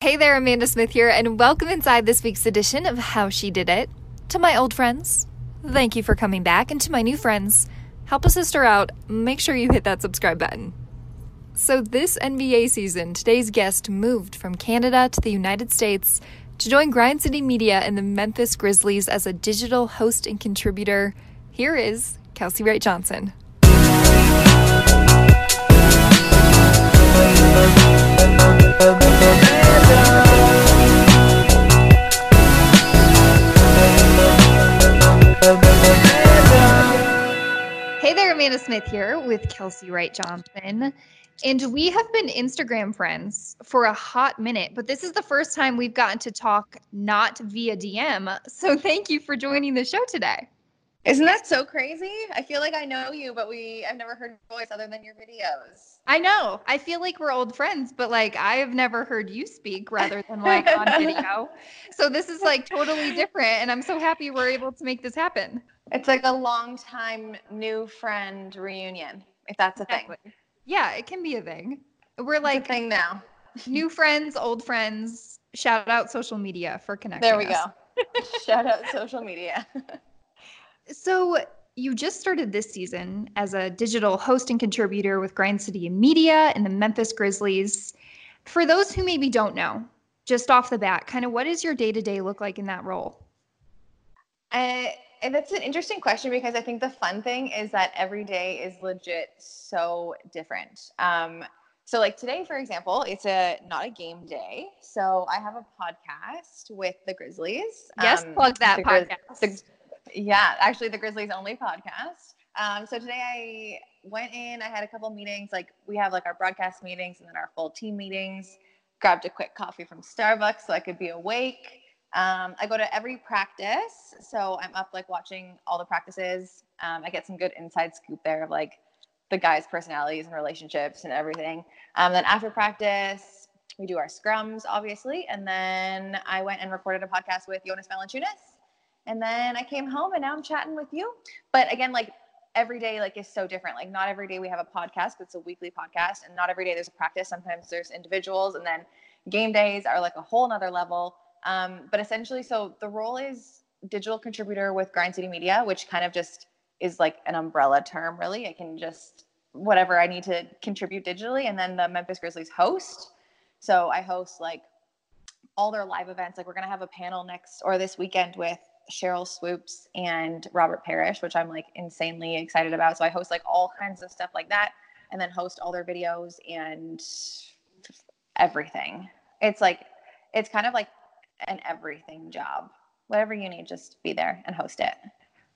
Hey there, Amanda Smith here, and welcome inside this week's edition of How She Did It. To my old friends, thank you for coming back, and to my new friends, help a sister out. Make sure you hit that subscribe button. So, this NBA season, today's guest moved from Canada to the United States to join Grind City Media and the Memphis Grizzlies as a digital host and contributor. Here is Kelsey Wright Johnson. Hey there, Amanda Smith here with Kelsey Wright Johnson. And we have been Instagram friends for a hot minute, but this is the first time we've gotten to talk not via DM. So thank you for joining the show today. Isn't that so crazy? I feel like I know you, but we I've never heard your voice other than your videos. I know. I feel like we're old friends, but like I have never heard you speak rather than like on video. So this is like totally different and I'm so happy we're able to make this happen. It's like a long time new friend reunion, if that's a thing. Yeah, it can be a thing. We're like it's a thing now. new friends, old friends. Shout out social media for connecting. There we us. go. Shout out social media. So you just started this season as a digital host and contributor with Grind City Media and the Memphis Grizzlies. For those who maybe don't know, just off the bat, kind of what does your day to day look like in that role? Uh, and that's an interesting question because I think the fun thing is that every day is legit so different. Um, so like today, for example, it's a not a game day. So I have a podcast with the Grizzlies. Yes, um, plug that the podcast. Grizz- the- yeah, actually the Grizzlies only podcast. Um, so today I went in, I had a couple meetings, like we have like our broadcast meetings and then our full team meetings. Grabbed a quick coffee from Starbucks so I could be awake. Um, I go to every practice, so I'm up like watching all the practices. Um, I get some good inside scoop there of like the guys' personalities and relationships and everything. Um, then after practice, we do our scrums, obviously, and then I went and recorded a podcast with Jonas Valanciunas, and then I came home and now I'm chatting with you. But again, like every day, like is so different. Like not every day we have a podcast, but it's a weekly podcast, and not every day there's a practice. Sometimes there's individuals, and then game days are like a whole nother level. Um, but essentially, so the role is digital contributor with Grind City Media, which kind of just is like an umbrella term, really. I can just whatever I need to contribute digitally, and then the Memphis Grizzlies host. So I host like all their live events. Like we're gonna have a panel next or this weekend with Sheryl Swoopes and Robert Parish, which I'm like insanely excited about. So I host like all kinds of stuff like that, and then host all their videos and everything. It's like it's kind of like an everything job. Whatever you need, just be there and host it.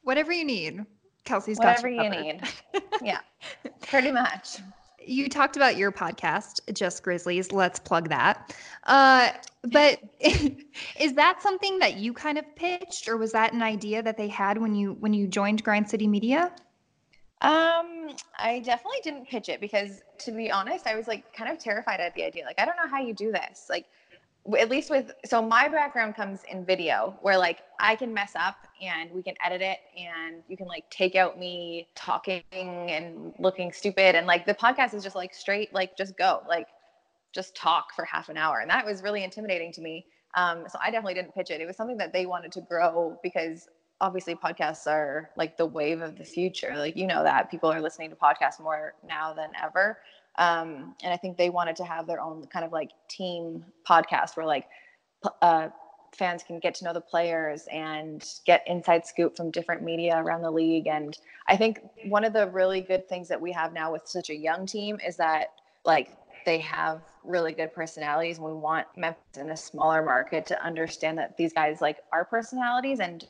Whatever you need. Kelsey's got Whatever you covered. need. Yeah, pretty much. You talked about your podcast, Just Grizzlies. Let's plug that. Uh, but is that something that you kind of pitched, or was that an idea that they had when you when you joined Grind City Media? Um, I definitely didn't pitch it because, to be honest, I was like kind of terrified at the idea. Like, I don't know how you do this. Like, at least with so my background comes in video, where like I can mess up and we can edit it, and you can like take out me talking and looking stupid, and like the podcast is just like straight, like just go, like just talk for half an hour, and that was really intimidating to me. Um, so I definitely didn't pitch it. It was something that they wanted to grow because obviously podcasts are like the wave of the future. Like you know that. People are listening to podcasts more now than ever um, and i think they wanted to have their own kind of like team podcast where like uh, fans can get to know the players and get inside scoop from different media around the league. And i think one of the really good things that we have now with such a young team is that like they have really good personalities and we want memphis in a smaller market to understand that these guys like are personalities and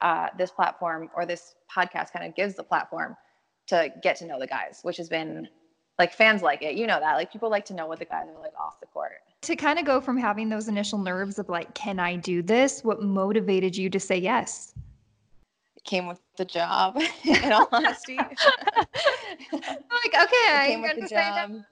uh, this platform or this podcast kind of gives the platform to get to know the guys, which has been like fans like it. You know that. Like people like to know what the guys are like off the court. To kind of go from having those initial nerves of like, can I do this? What motivated you to say yes? It came with the job, in all honesty. like, okay, it I'm came with gonna the say that. job.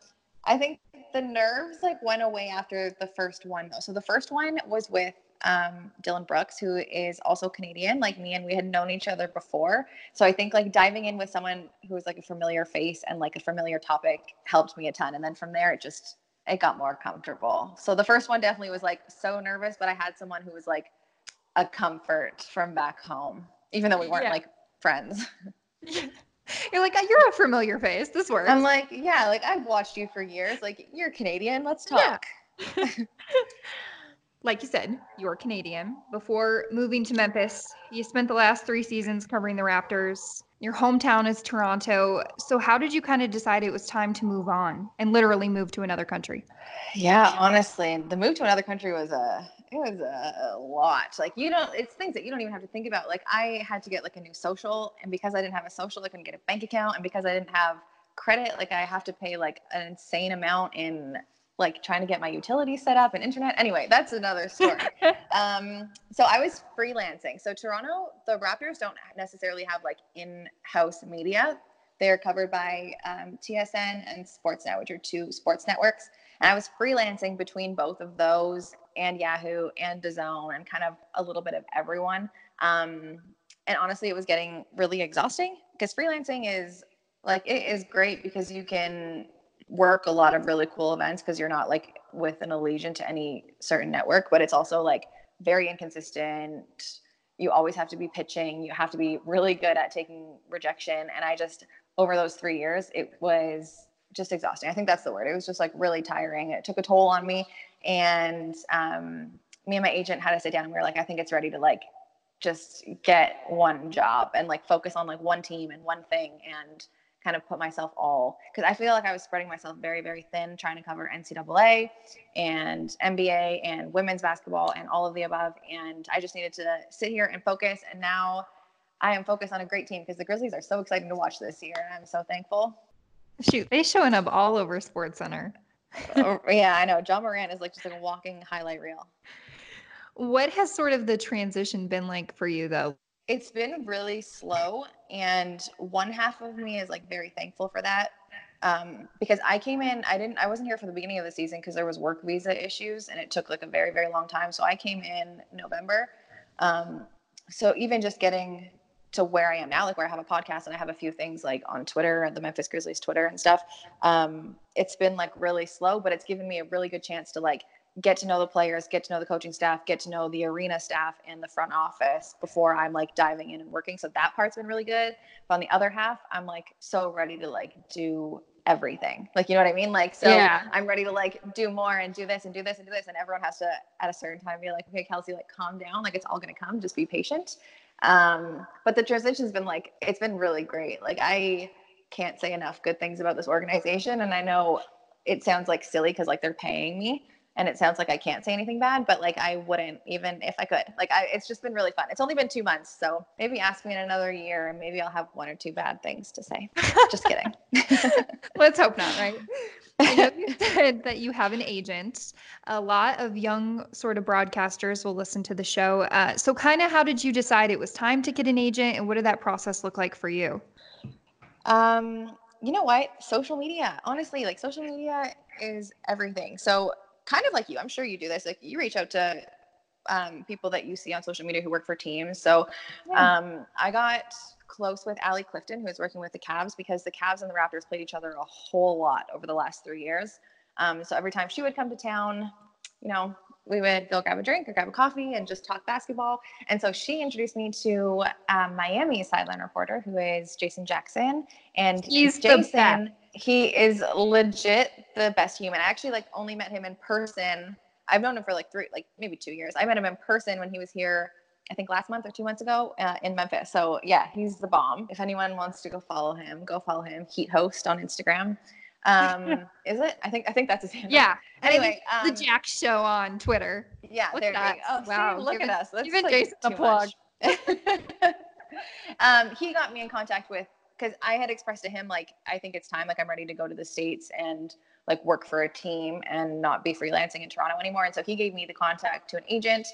I think the nerves like went away after the first one though. So the first one was with um, Dillon Brooks, who is also Canadian, like me, and we had known each other before. So I think like diving in with someone who was like a familiar face and like a familiar topic helped me a ton. And then from there, it just it got more comfortable. So the first one definitely was like so nervous, but I had someone who was like a comfort from back home, even though we weren't yeah. like friends. You're like, you're a familiar face. This works. I'm like, yeah, like I've watched you for years. Like, you're Canadian. Let's talk. Yeah. like you said, you're Canadian. Before moving to Memphis, you spent the last three seasons covering the Raptors. Your hometown is Toronto. So, how did you kind of decide it was time to move on and literally move to another country? Yeah, honestly, the move to another country was a it was a lot. Like you don't, it's things that you don't even have to think about. Like I had to get like a new social, and because I didn't have a social, I couldn't get a bank account, and because I didn't have credit, like I have to pay like an insane amount in like trying to get my utilities set up and internet. Anyway, that's another story. um, so I was freelancing. So Toronto, the Raptors don't necessarily have like in-house media. They're covered by um, TSN and Sportsnet, which are two sports networks. And I was freelancing between both of those and Yahoo and DAZN and kind of a little bit of everyone. Um, and honestly, it was getting really exhausting because freelancing is like it is great because you can work a lot of really cool events because you're not like with an allegiance to any certain network, but it's also like very inconsistent. You always have to be pitching. You have to be really good at taking rejection. And I just, over those three years, it was just exhausting. I think that's the word. It was just like really tiring. It took a toll on me. And um, me and my agent had to sit down and we were like, I think it's ready to like just get one job and like focus on like one team and one thing. And kind of put myself all because I feel like I was spreading myself very, very thin trying to cover NCAA and NBA and women's basketball and all of the above. And I just needed to sit here and focus. And now I am focused on a great team because the Grizzlies are so exciting to watch this year. And I'm so thankful. Shoot, they showing up all over Sports Center. oh, yeah, I know. Ja Morant is like just like a walking highlight reel. What has sort of the transition been like for you though? it's been really slow and one half of me is like very thankful for that um, because i came in i didn't i wasn't here for the beginning of the season because there was work visa issues and it took like a very very long time so i came in november um, so even just getting to where i am now like where i have a podcast and i have a few things like on twitter the memphis grizzlies twitter and stuff um, it's been like really slow but it's given me a really good chance to like get to know the players, get to know the coaching staff, get to know the arena staff and the front office before I'm like diving in and working. So that part's been really good. But on the other half, I'm like so ready to like do everything. Like, you know what I mean? Like, so yeah. I'm ready to like do more and do this and do this and do this. And everyone has to at a certain time be like, okay, Kelsey, like calm down. Like it's all going to come. Just be patient. Um, but the transition's been like, it's been really great. Like I can't say enough good things about this organization. And I know it sounds like silly because like they're paying me and it sounds like I can't say anything bad, but like I wouldn't even if I could. Like I, it's just been really fun. It's only been two months, so maybe ask me in another year, and maybe I'll have one or two bad things to say. just kidding. Let's hope not, right? I know you said that you have an agent. A lot of young sort of broadcasters will listen to the show. Uh, so, kind of, how did you decide it was time to get an agent, and what did that process look like for you? Um, you know what? Social media. Honestly, like social media is everything. So kind of like you, I'm sure you do this. Like you reach out to um, people that you see on social media who work for teams. So um, I got close with Allie Clifton, who is working with the Cavs, because the Cavs and the Raptors played each other a whole lot over the last three years. Um, so every time she would come to town, you know, we would go grab a drink or grab a coffee and just talk basketball. And so she introduced me to um, Miami sideline reporter, who is Jason Jackson. And he's Jason he is legit the best human. I actually like only met him in person. I've known him for like three, like maybe two years. I met him in person when he was here, I think last month or two months ago uh, in Memphis. So yeah, he's the bomb. If anyone wants to go follow him, go follow him. Heat host on Instagram. Um, is it? I think I think that's his handle. Yeah. Anyway, um, the Jack Show on Twitter. Yeah, What's there that? you go. Oh, wow, see, look at us. That's even like Jason the plug. um, he got me in contact with because I had expressed to him like I think it's time like I'm ready to go to the states and like work for a team and not be freelancing in Toronto anymore. And so he gave me the contact to an agent.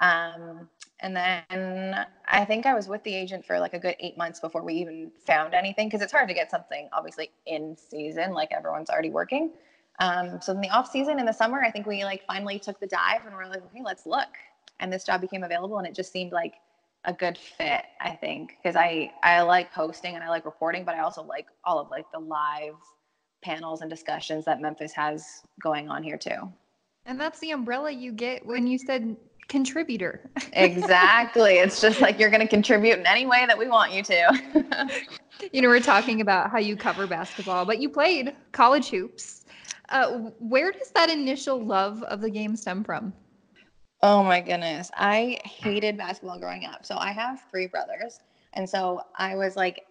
Um, and then I think I was with the agent for like a good eight months before we even found anything because it's hard to get something obviously in season like everyone's already working. Um, so in the off season in the summer, I think we like finally took the dive and we're like, okay, let's look. And this job became available, and it just seemed like a good fit, I think, because I I like hosting and I like reporting, but I also like all of like the live panels and discussions that Memphis has going on here too. And that's the umbrella you get when you said contributor. exactly. It's just like you're going to contribute in any way that we want you to. you know, we're talking about how you cover basketball, but you played college hoops. Uh, where does that initial love of the game stem from? Oh my goodness. I hated basketball growing up. So I have three brothers. And so I was like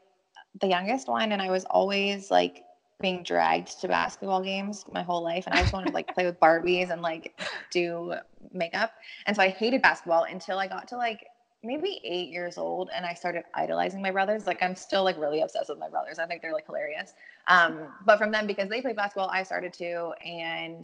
the youngest one, and I was always like being dragged to basketball games my whole life. And I just wanted to like play with Barbies and like do makeup. And so I hated basketball until I got to like maybe eight years old and I started idolizing my brothers. Like I'm still like really obsessed with my brothers. I think they're like hilarious. Um, but from them, because they played basketball, I started to. And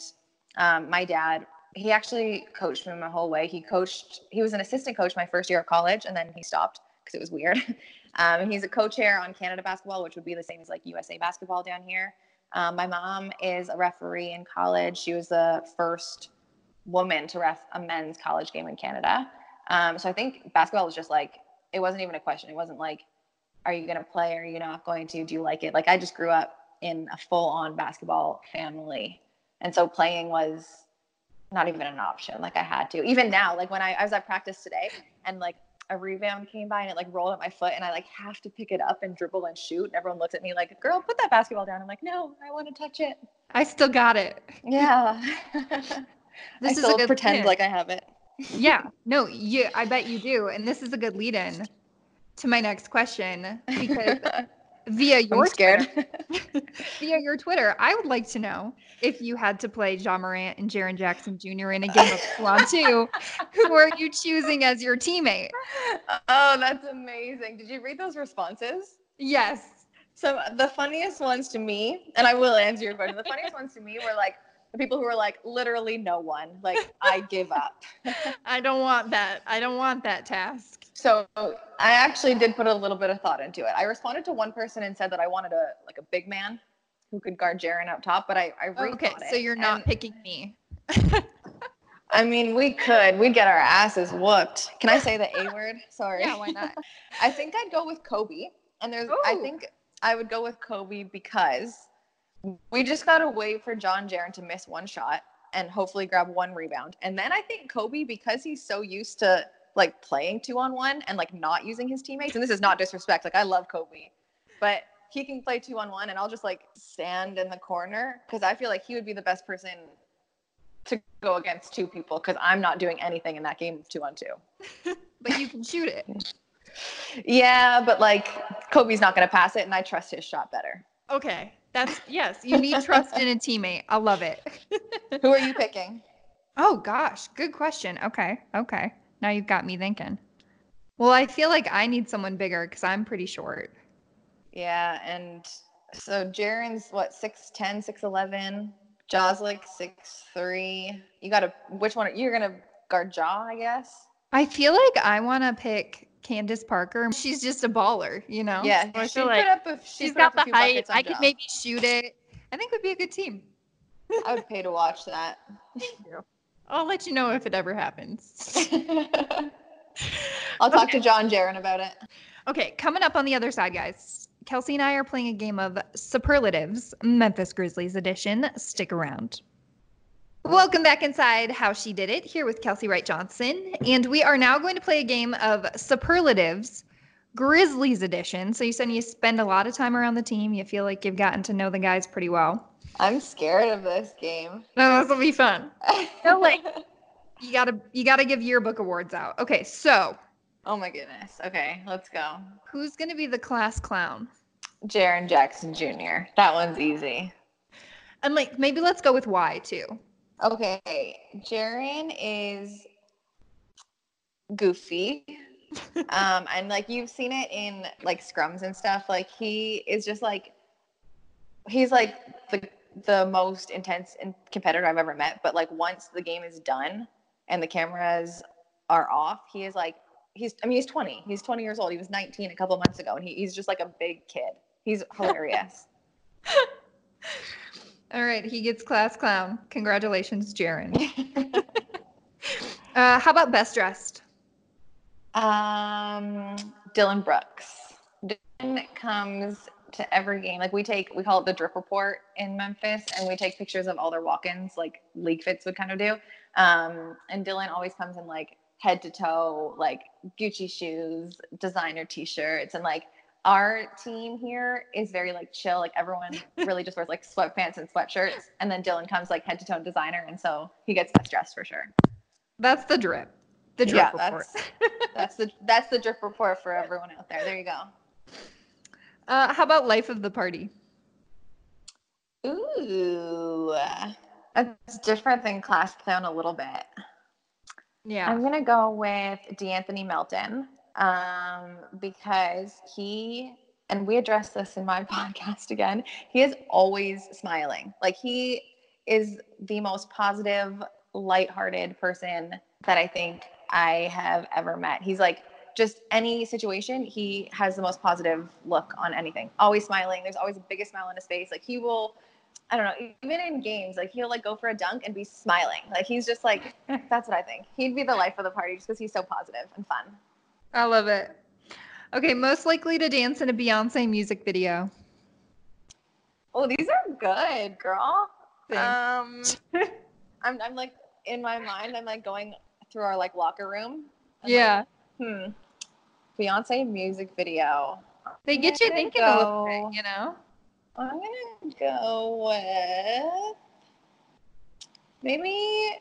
um, my dad, he actually coached me my whole way. He coached, he was an assistant coach my first year of college and then he stopped because it was weird. Um, he's a co-chair on Canada basketball, which would be the same as like USA basketball down here. Um, my mom is a referee in college. She was the first woman to ref a men's college game in Canada. Um, so I think basketball was just like it wasn't even a question. It wasn't like, are you going to play? Are you not going to? Do you like it? Like I just grew up in a full-on basketball family, and so playing was not even an option. Like I had to. Even now, like when I, I was at practice today, and like a rebound came by and it like rolled at my foot and I like have to pick it up and dribble and shoot. And everyone looks at me like, girl, put that basketball down. I'm like, no, I want to touch it. I still got it. Yeah. this I is still a good pretend like I have it. yeah. No, you I bet you do. And this is a good lead in to my next question because via your Twitter, via your Twitter, I would like to know if you had to play Ja Morant and Jaren Jackson Jr. in a game of Squad 2, who are you choosing as your teammate? Oh, that's amazing. Did you read those responses? Yes. So the funniest ones to me, and I will answer your question, the funniest ones to me were like the people who were like literally no one like i give up i don't want that i don't want that task so I actually did put a little bit of thought into it. I responded to one person and said that I wanted a like a big man who could guard Jaren up top, but I, I oh, okay. So you're not and, picking me. I mean, we could. We'd get our asses whooped. Can I say the A word? Sorry. Yeah, why not? I think I'd go with Kobe. And there's Ooh. I think I would go with Kobe because we just gotta wait for John Jaren to miss one shot and hopefully grab one rebound. And then I think Kobe, because he's so used to like playing two on one and like not using his teammates. And this is not disrespect. Like I love Kobe, but he can play two on one and I'll just like stand in the corner because I feel like he would be the best person to go against two people because I'm not doing anything in that game of two on two. but you can shoot it. Yeah, but like Kobe's not going to pass it and I trust his shot better. Okay. That's yes, you need trust in a teammate. I love it. Who are you picking? Oh gosh, good question. Okay. Okay. Now you've got me thinking. Well, I feel like I need someone bigger because I'm pretty short. Yeah, and so Jaren's what 6'10, 6'11. Ja's like 6'3. You gotta which one you're gonna guard Ja, I guess? I feel like I wanna pick Candace Parker. She's just a baller, you know? Yeah. So she like a, she's got the height. I could maybe shoot it. I think would be a good team. I would pay to watch that. Thank you. I'll let you know if it ever happens. I'll talk okay. to John Jaren about it. Okay, coming up on the other side, guys. Kelsey and I are playing a game of superlatives, Memphis Grizzlies edition. Stick around. Welcome back inside How She Did It, here with Kelsey Wright Johnson. And we are now going to play a game of superlatives, Grizzlies edition. So you said you spend a lot of time around the team. You feel like you've gotten to know the guys pretty well. I'm scared of this game. No, this will be fun. no, like you gotta you gotta give yearbook awards out. Okay, so. Oh my goodness. Okay, let's go. Who's gonna be the class clown? Jaren Jackson Jr. That one's easy. And like maybe let's go with why too. Okay, Jaren is goofy. um, and like you've seen it in like scrums and stuff. Like he is just like he's like the the most intense competitor I've ever met. But like once the game is done and the cameras are off, he is like he's I mean he's 20. He's 20 years old. He was 19 a couple months ago, and he, he's just like a big kid. He's hilarious. All right, he gets class clown. Congratulations, Jaren. uh, how about best dressed? Um, Dillon Brooks. Dillon comes to every game. Like we take, we call it the drip report in Memphis, and we take pictures of all their walk-ins, like league fits would kind of do. Um, and Dillon always comes in like head to toe, like Gucci shoes, designer t-shirts, and like our team here is very like chill. Like everyone really just wears like sweatpants and sweatshirts, and then Dillon comes like head to toe designer, and so he gets best dressed for sure. That's the drip. The drip yeah, report. that's that's the that's the drip report for everyone out there. There you go. Uh, how about life of the party? Ooh, that's different than class clown a little bit. Yeah. I'm gonna go with De'Anthony Melton um, because he and we addressed this in my podcast again. He is always smiling. Like he is the most positive, lighthearted person that I think I have ever met. He's like just any situation, he has the most positive look on anything. Always smiling. There's always the biggest smile on his face. Like he will I don't know, even in games, like he'll like go for a dunk and be smiling. Like he's just like that's what I think. He'd be the life of the party just because he's so positive and fun. I love it. Okay, most likely to dance in a Beyonce music video. Oh, these are good, girl. Thanks. Um, I'm, I'm like in my mind, I'm like going through our like locker room. I'm yeah. Like, hmm. Beyonce music video. They get you thinking a little bit, you know? I'm gonna go with maybe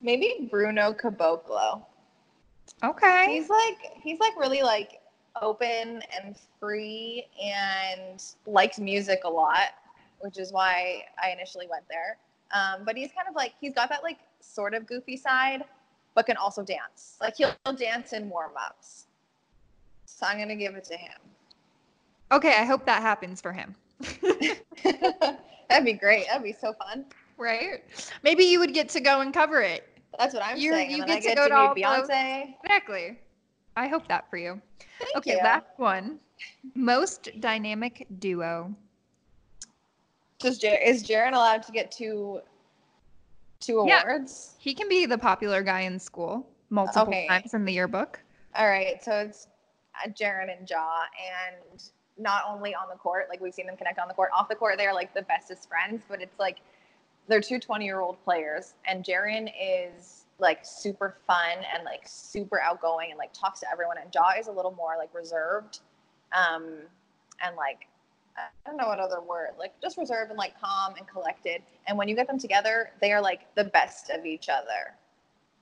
maybe Bruno Caboclo. Okay. He's like he's like really like open and free and likes music a lot, which is why I initially went there. Um, but he's kind of like he's got that like sort of goofy side, but can also dance. Like he'll, dance in warm ups. So I'm gonna give it to him. Okay, I hope that happens for him. That'd be great. That'd be so fun. right? Maybe you would get to go and cover it. That's what I'm You- saying. you then get to go to, to all those- Beyonce. Exactly. I hope that for you. Thank okay, you. last one. Most dynamic duo. Does is Jaren allowed to get two two awards. Yeah. He can be the popular guy in school multiple Okay. times in the yearbook. All right, so it's uh, Jaren and Ja, and not only on the court, like we've seen them connect on the court, off the court, they're like the bestest friends, but it's like they're two 20 year old players, and Jaren is like super fun and like super outgoing and like talks to everyone, and Ja is a little more like reserved, um, and like I don't know what other word, like just reserved and like calm and collected. And when you get them together, they are like the best of each other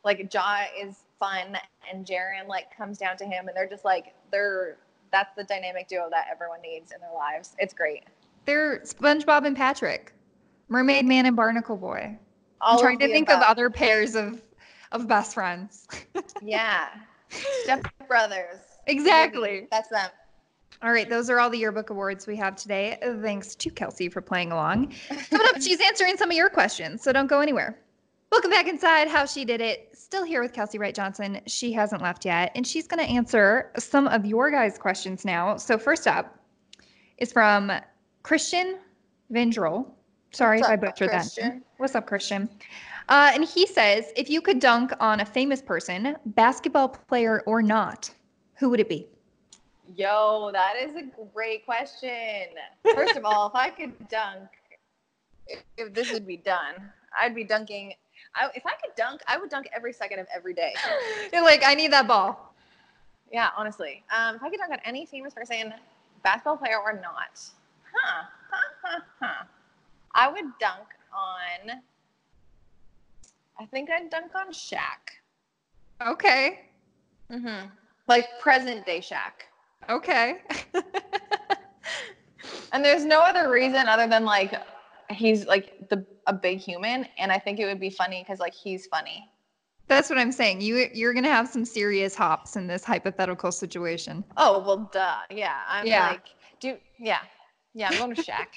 like Ja is fun and Jaren like comes down to him and they're just like they're that's the dynamic duo that everyone needs in their lives. It's great. They're SpongeBob and Patrick, Mermaid Man and Barnacle Boy. All I'm trying to think of other pairs of of best friends. Yeah. Step Brothers. exactly. That's them. All right, those are all the yearbook awards we have today. Thanks to Kelsey for playing along. Coming up, she's answering some of your questions, so don't go anywhere. Welcome back inside How She Did It. Still here with Kelsey Wright Johnson. She hasn't left yet, and she's going to answer some of your guys' questions now. So, first up is from Christian Vendrell. Sorry What's if I butchered that. Christian? What's up, Christian? Uh, and he says, if you could dunk on a famous person, basketball player or not, who would it be? Yo, that is a great question. First of all, if I could dunk, if, this would be done, I'd be dunking. I, if I could dunk, I would dunk every second of every day. You're like, I need that ball. Yeah, honestly. Um, if I could dunk on any famous person, basketball player or not, huh? Huh? Huh? Huh? I would dunk on. I think I'd dunk on Shaq. Okay. Mm-hmm. Like present day Shaq. Okay. And there's no other reason other than like he's like the a big human, and I think it would be funny because like he's funny. That's what I'm saying. You you're gonna have some serious hops in this hypothetical situation. Oh well, duh. Yeah, I'm Yeah. like, dude. Yeah, yeah. I'm going to Shaq.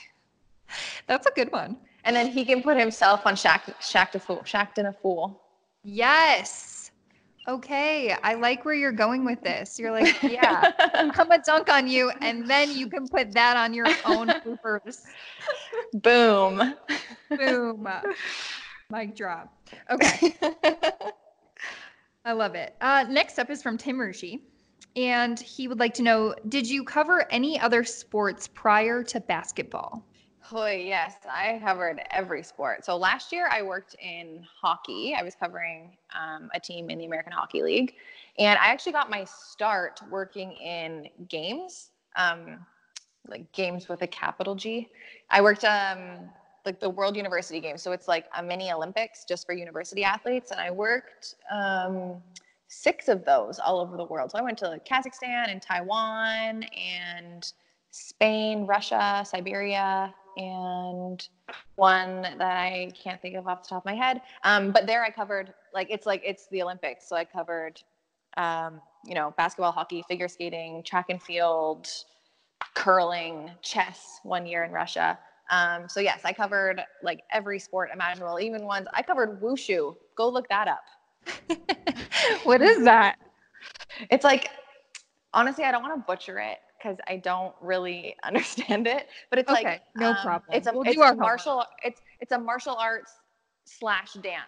That's a good one. And then he can put himself on Shaq, Shaq to fool, Shaq in a fool. Yes. Okay. I like where you're going with this. You're like, yeah, I'm gonna dunk on you, and then you can put that on your own bloopers. Boom. Boom. Mic drop. Okay. I love it. Uh, next up is from Tim Rushi. and he would like to know Did you cover any other sports prior to basketball? Oh, yes, I covered every sport. So last year I worked in hockey. I was covering um, a team in the American Hockey League. And I actually got my start working in games, um, like games with a capital G. I worked um, like the World University Games. So it's like a mini Olympics just for university athletes. And I worked um, six of those all over the world. So I went to Kazakhstan and Taiwan and Spain, Russia, Siberia, and one that I can't think of off the top of my head. Um, but there I covered like it's like it's the Olympics. So I covered um, you know, basketball, hockey, figure skating, track and field, curling, chess one year in Russia. Um, so yes, I covered like every sport imaginable, even ones I covered wushu. Go look that up. what is that? It's like honestly, I don't want to butcher it because I don't really understand it. But it's okay, like no um, problem. It's a, we'll it's a martial it's it's a martial arts slash dance.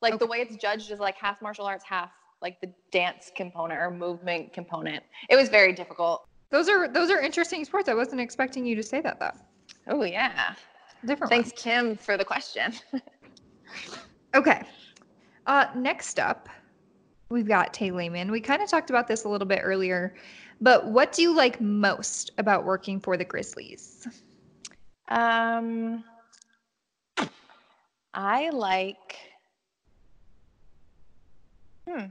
Like Okay. the way it's judged is like half martial arts, half like the dance component or movement component. It was very difficult. Those are those are interesting sports. I wasn't expecting you to say that though. Oh yeah. Different. Thanks, Kim, for the question. Okay. Uh, next up, we've got Tay Lehman. We kind of talked about this a little bit earlier, but what do you like most about working for the Grizzlies? Um, I like. Hmm.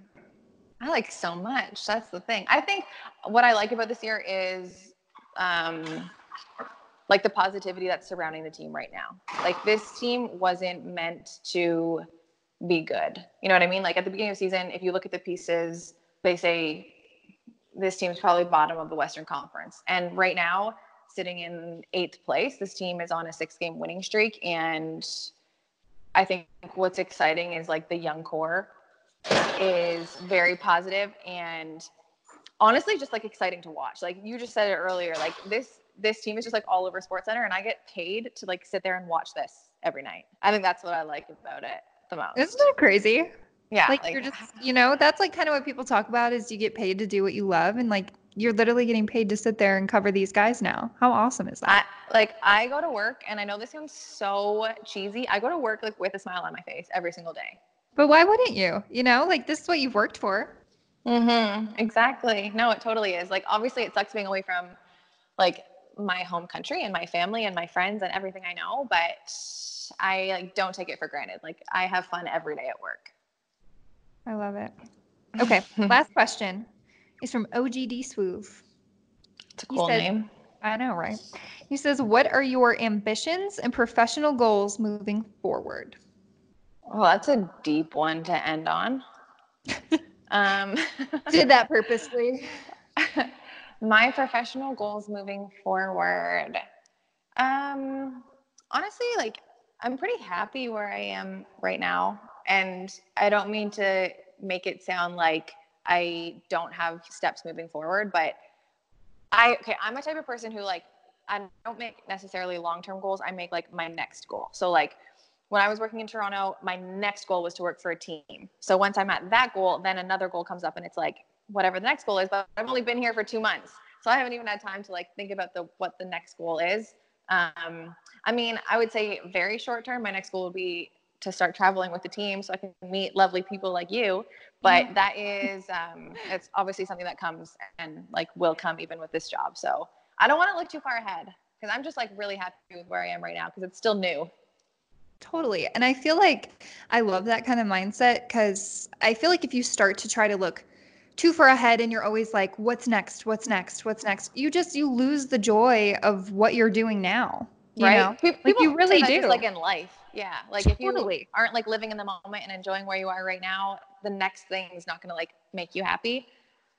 I like so much. That's the thing. I think what I like about this year is, um, like the positivity that's surrounding the team right now. Like this team wasn't meant to be good. You know what I mean? Like at the beginning of the season, if you look at the pieces, they say this team's probably bottom of the Western Conference. And right now, sitting in eighth place, this team is on a six game winning streak. And I think what's exciting is like the young core is very positive and honestly just like exciting to watch. Like you just said it earlier, like this this team is just like all over Sports Center and I get paid to like sit there and watch this every night. I think that's what I like about it the most. Isn't that crazy? Yeah, like, you're just, you know, that's like kind of what people talk about is you get paid to do what you love, and like you're literally getting paid to sit there and cover these guys now. How awesome is that? I like I go to work and I know this sounds so cheesy. I go to work like with a smile on my face every single day. but why wouldn't you? You know, like this is what you've worked for. Mm-hmm. Exactly. No, it totally is. Like, obviously, it sucks being away from like my home country and my family and my friends and everything I know, but I like don't take it for granted. Like, I have fun every day at work. I love it. Okay, last question is from OGD Swoove. It's a cool said- name. I know, right? He says, "What are your ambitions and professional goals moving forward?" Well, that's a deep one to end on. um, Did that purposely. my professional goals moving forward. Um, honestly, like I'm pretty happy where I am right now, and I don't mean to make it sound like I don't have steps moving forward, but I okay, I'm a type of person who like I don't make necessarily long-term goals. I make like my next goal. So like when I was working in Toronto, my next goal was to work for a team. So once I'm at that goal, then another goal comes up and it's like whatever the next goal is, but I've only been here for 2 months. So I haven't even had time to like think about the what the next goal is. Um I mean, I would say very short term my next goal would be to start traveling with the team so I can meet lovely people like you. But that is um it's obviously something that comes and like will come even with this job. So I don't want to look too far ahead because I'm just like really happy with where I am right now because it's still new. Totally. And I feel like I love that kind of mindset because I feel like if you start to try to look too far ahead and you're always like, what's next? What's next? What's next? You just, you lose the joy of what you're doing now. You right? know? Pe- People you really do. Just like in life, yeah. Like if you aren't like living in the moment and enjoying where you are right now, the next thing is not going to like make you happy.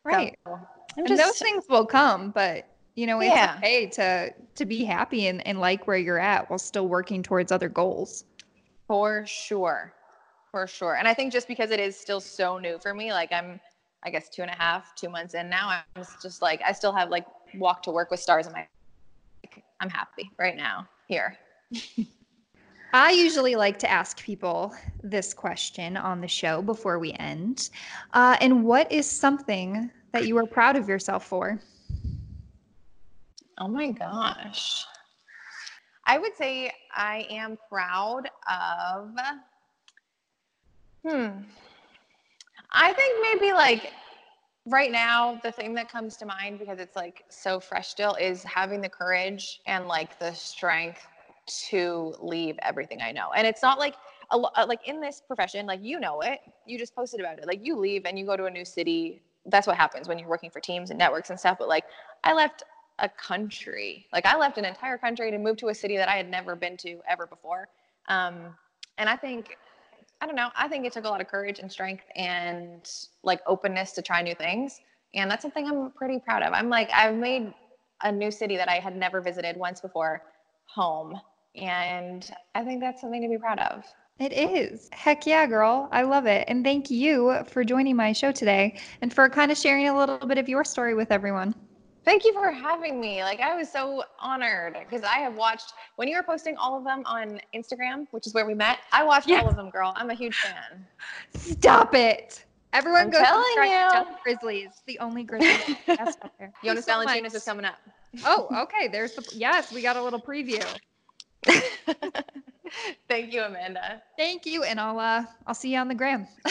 Right. So, and just those things will come, but you know, it's Yeah. okay to to be happy and, and like where you're at while still working towards other goals. for sure, for sure. And I think just because it is still so new for me, like I'm, I guess two and a half, two months in now, I'm just like I still have like walk to work with stars in my. I'm happy right now here. I usually like to ask people this question on the show before we end. Uh, and what is something that you are proud of yourself for? Oh my gosh. I would say I am proud of, hmm, I think maybe like right now, the thing that comes to mind because it's like so fresh still is having the courage and like the strength to leave everything I know. And it's not like, a, uh, like in this profession, like you know it, you just posted about it. Like you leave and you go to a new city. That's what happens when you're working for teams and networks and stuff. But like I left a country. Like I left an entire country to move to a city that I had never been to ever before. Um, and I think, I don't know, I think it took a lot of courage and strength and like openness to try new things. And that's something I'm pretty proud of. I'm like, I've made a new city that I had never visited once before home. And I think that's something to be proud of. It is. Heck yeah, girl. I love it. And thank you for joining my show today and for kind of sharing a little bit of your story with everyone. Thank you for having me. Like I was so honored because I have watched when you were posting all of them on Instagram, which is where we met. I watched yes. all of them, girl. I'm a huge fan. Stop it. Everyone I'm go telling you. Grizzlies, the only Grizzlies. Jonas so Valanciunas much. is coming up. Oh, okay. There's the yes. We got a little preview. Thank you, Amanda. Thank you, and I'll uh, I'll see you on the gram.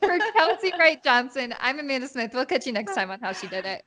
For Kelsey Wright Johnson, I'm Amanda Smith. We'll catch you next time on How She Did It.